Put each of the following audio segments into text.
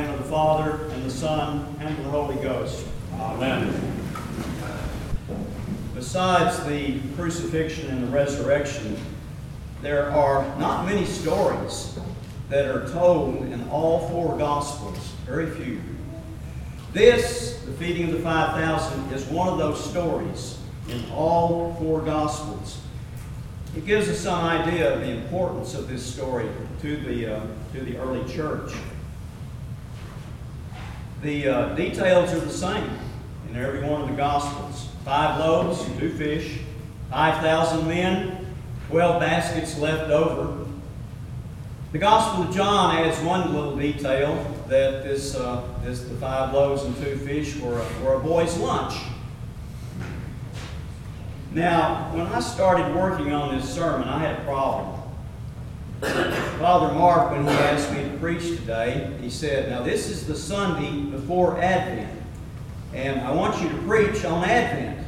name of the Father, and the Son, and the Holy Ghost. Amen. Besides the crucifixion and the resurrection, there are not many stories that are told in all four Gospels, very few. This, the feeding of the 5,000, is one of those stories in all four Gospels. It gives us some idea of the importance of this story to the, uh, to the early church. The uh, details are the same in every one of the Gospels five loaves, two fish, 5,000 men, 12 baskets left over. The Gospel of John adds one little detail that this, uh, this the five loaves and two fish were a, were a boy's lunch. Now, when I started working on this sermon, I had a problem. Father Mark, when he asked me to preach today, he said, Now, this is the Sunday before Advent, and I want you to preach on Advent.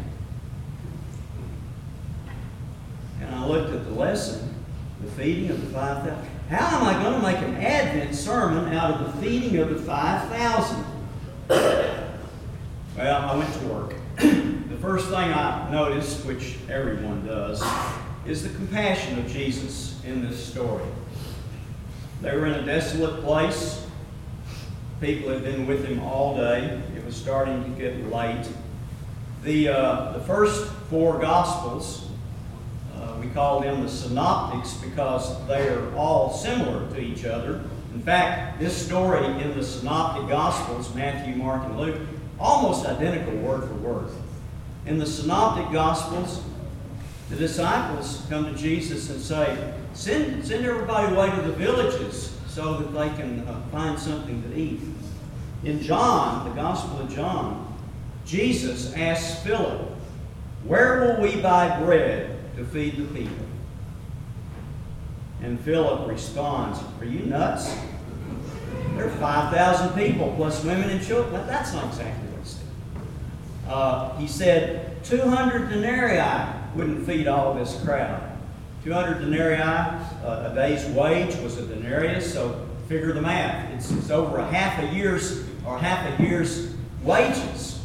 And I looked at the lesson, the feeding of the 5,000. How am I going to make an Advent sermon out of the feeding of the 5,000? Well, I went to work. the first thing I noticed, which everyone does, is the compassion of Jesus in this story. They were in a desolate place. People had been with him all day. It was starting to get late. The, uh, the first four Gospels, uh, we call them the Synoptics because they are all similar to each other. In fact, this story in the Synoptic Gospels, Matthew, Mark, and Luke, almost identical word for word. In the Synoptic Gospels, the disciples come to Jesus and say, Send, send everybody away to the villages so that they can uh, find something to eat. In John, the Gospel of John, Jesus asks Philip, Where will we buy bread to feed the people? And Philip responds, Are you nuts? There are 5,000 people plus women and children. That's not exactly what he said. Uh, he said 200 denarii wouldn't feed all this crowd. 200 denarii, uh, a day's wage was a denarius, so figure the math. It's, it's over a half a year's or half a year's wages.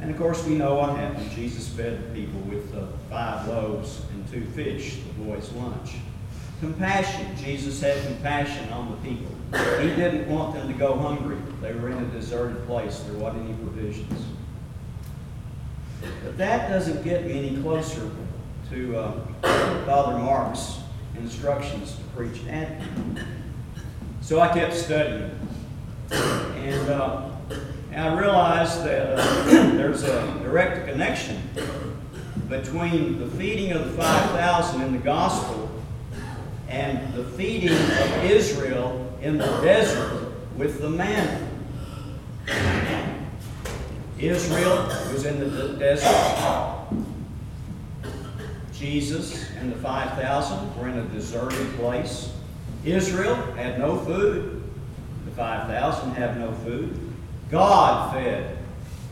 And of course, we know what happened. Jesus fed the people with uh, five loaves and two fish, the boy's lunch. Compassion. Jesus had compassion on the people. He didn't want them to go hungry. They were in a deserted place. There wasn't any provisions. But that doesn't get me any closer to uh, Father Mark's instructions to preach Advent. So I kept studying. And, uh, and I realized that uh, there's a direct connection between the feeding of the 5,000 in the gospel and the feeding of Israel in the desert with the manna. Israel was in the desert. Jesus and the 5,000 were in a deserted place. Israel had no food. The 5,000 have no food. God fed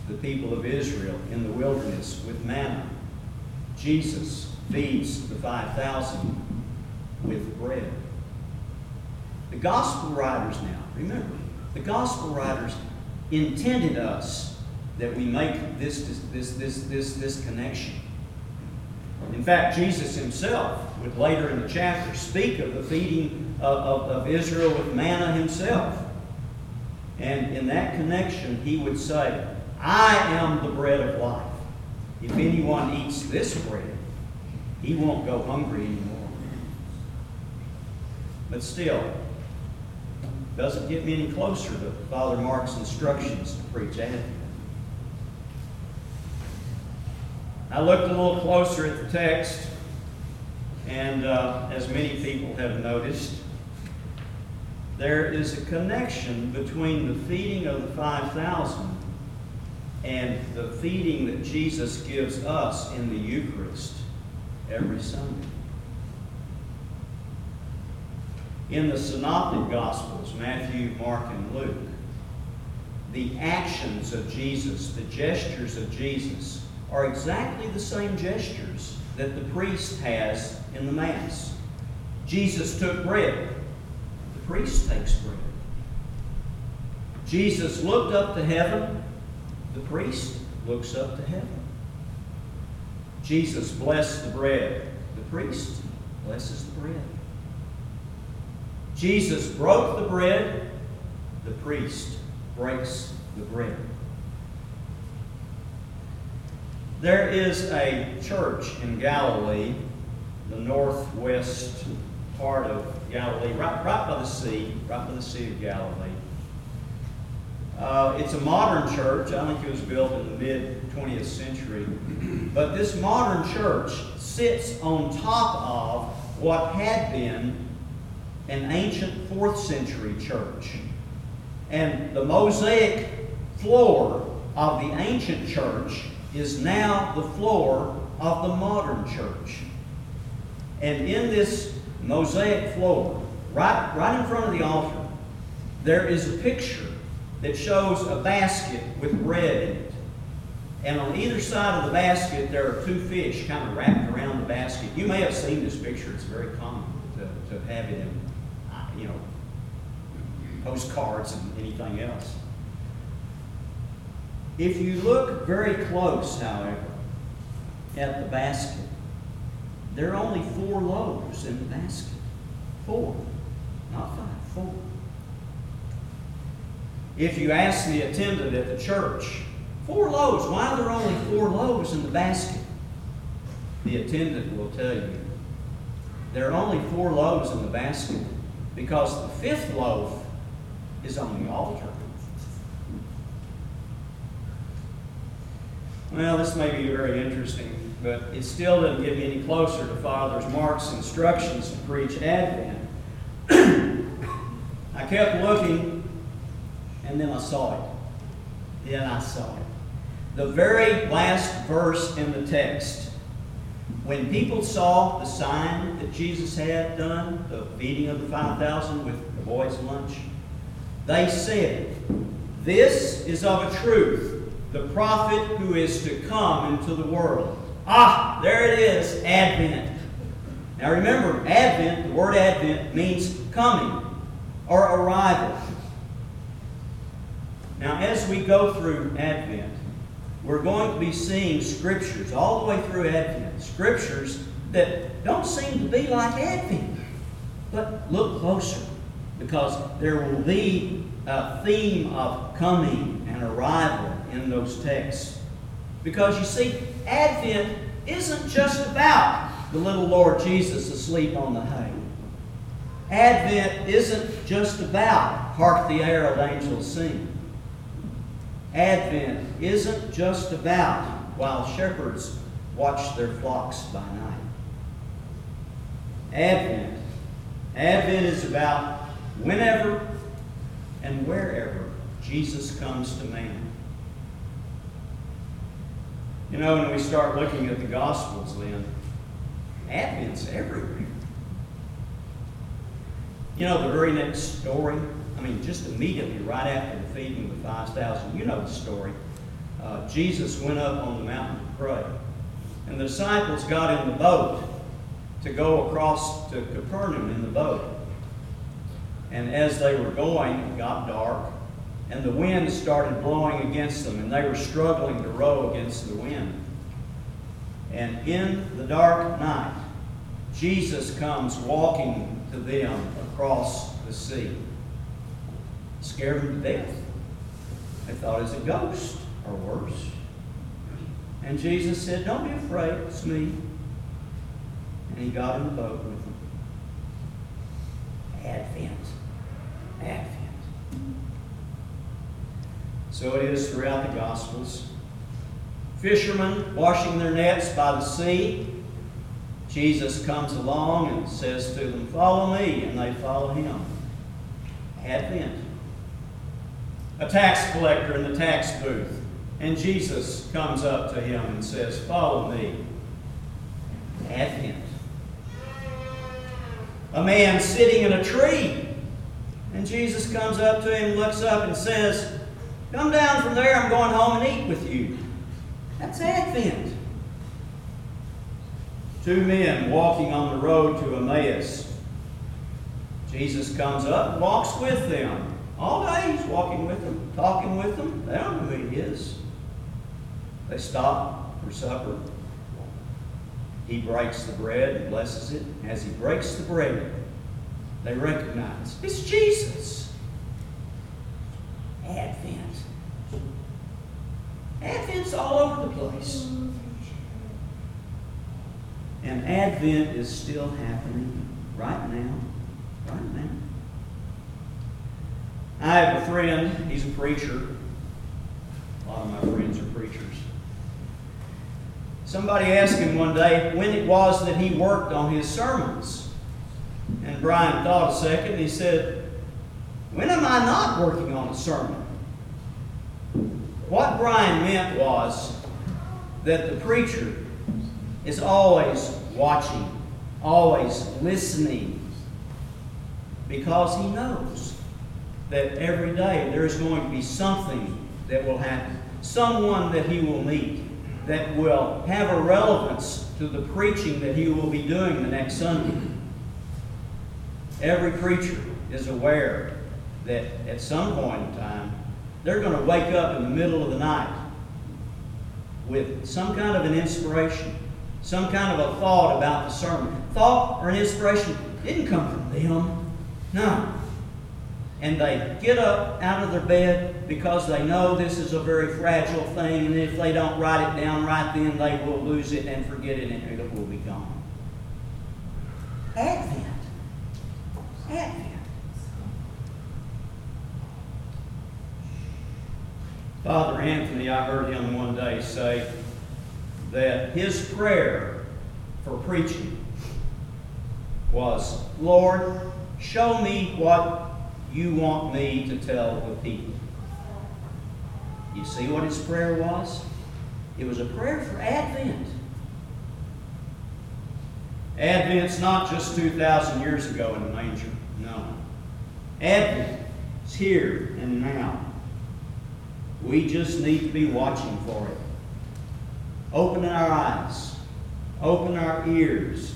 the people of Israel in the wilderness with manna. Jesus feeds the 5,000 with bread. The gospel writers now, remember, the gospel writers intended us that we make this, this, this, this, this connection. In fact, Jesus himself would later in the chapter speak of the feeding of, of, of Israel with manna himself. And in that connection, he would say, I am the bread of life. If anyone eats this bread, he won't go hungry anymore. But still, doesn't get me any closer to Father Mark's instructions to preach Advent. I looked a little closer at the text, and uh, as many people have noticed, there is a connection between the feeding of the 5,000 and the feeding that Jesus gives us in the Eucharist every Sunday. In the Synoptic Gospels, Matthew, Mark, and Luke, the actions of Jesus, the gestures of Jesus, are exactly the same gestures that the priest has in the Mass. Jesus took bread. The priest takes bread. Jesus looked up to heaven, the priest looks up to heaven. Jesus blessed the bread, the priest blesses the bread. Jesus broke the bread, the priest breaks the bread. There is a church in Galilee, the northwest part of Galilee, right, right by the sea, right by the Sea of Galilee. Uh, it's a modern church. I think it was built in the mid 20th century. But this modern church sits on top of what had been an ancient 4th century church. And the mosaic floor of the ancient church is now the floor of the modern church. And in this mosaic floor, right, right in front of the altar, there is a picture that shows a basket with bread in it. And on either side of the basket, there are two fish kind of wrapped around the basket. You may have seen this picture. It's very common to, to have it in, uh, you know, postcards and anything else. If you look very close, however, at the basket, there are only four loaves in the basket. Four, not five, four. If you ask the attendant at the church, four loaves, why are there only four loaves in the basket? The attendant will tell you there are only four loaves in the basket because the fifth loaf is on the altar. Well, this may be very interesting, but it still doesn't get me any closer to Father's Mark's instructions to preach Advent. I kept looking, and then I saw it. Then I saw it. The very last verse in the text. When people saw the sign that Jesus had done, the feeding of the 5,000 with the boys' lunch, they said, This is of a truth the prophet who is to come into the world. Ah, there it is, Advent. Now remember, Advent, the word Advent means coming or arrival. Now, as we go through Advent, we're going to be seeing scriptures all the way through Advent, scriptures that don't seem to be like Advent. But look closer, because there will be a theme of coming and arrival in those texts. Because you see, Advent isn't just about the little Lord Jesus asleep on the hay. Advent isn't just about hark the herald angels sing. Advent isn't just about while shepherds watch their flocks by night. Advent. Advent is about whenever and wherever Jesus comes to man. You know, when we start looking at the Gospels, then, Advent's everywhere. You know, the very next story, I mean, just immediately right after the feeding of the 5,000, you know the story. Uh, Jesus went up on the mountain to pray. And the disciples got in the boat to go across to Capernaum in the boat. And as they were going, it got dark and the wind started blowing against them, and they were struggling to row against the wind. And in the dark night, Jesus comes walking to them across the sea. Scared them to death. They thought it was a ghost or worse. And Jesus said, Don't be afraid, it's me. And he got in the boat with them. Advent. Advent. So it is throughout the Gospels. Fishermen washing their nets by the sea. Jesus comes along and says to them, Follow me, and they follow him. Advent. A tax collector in the tax booth, and Jesus comes up to him and says, Follow me. Advent. A man sitting in a tree, and Jesus comes up to him, looks up, and says, Come down from there, I'm going home and eat with you. That's Advent. Two men walking on the road to Emmaus. Jesus comes up walks with them. All day he's walking with them, talking with them. They don't know who he is. They stop for supper. He breaks the bread and blesses it. As he breaks the bread, they recognize it's Jesus. Advent. Advent's all over the place. And Advent is still happening right now. Right now. I have a friend, he's a preacher. A lot of my friends are preachers. Somebody asked him one day when it was that he worked on his sermons. And Brian thought a second and he said, When am I not working on a sermon? What Brian meant was that the preacher is always watching, always listening, because he knows that every day there's going to be something that will happen, someone that he will meet that will have a relevance to the preaching that he will be doing the next Sunday. Every preacher is aware that at some point in time, they're going to wake up in the middle of the night with some kind of an inspiration, some kind of a thought about the sermon. Thought or an inspiration didn't come from them. No. And they get up out of their bed because they know this is a very fragile thing, and if they don't write it down right then, they will lose it and forget it, and it will be gone. Advent. Advent. Father Anthony, I heard him one day say that his prayer for preaching was, Lord, show me what you want me to tell the people. You see what his prayer was? It was a prayer for Advent. Advent's not just 2,000 years ago in the manger. Advent is here and now. We just need to be watching for it. Open our eyes, open our ears,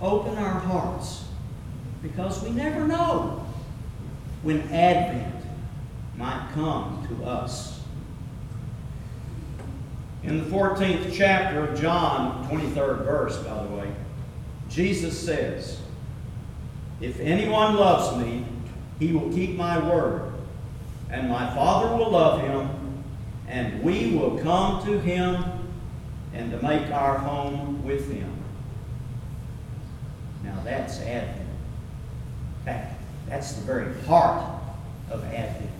open our hearts, because we never know when Advent might come to us. In the 14th chapter of John, 23rd verse, by the way, Jesus says, If anyone loves me, he will keep my word, and my Father will love him, and we will come to him and to make our home with him. Now that's Advent. Fact, that's the very heart of Advent.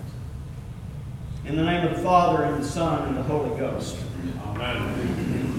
In the name of the Father, and the Son, and the Holy Ghost. Amen.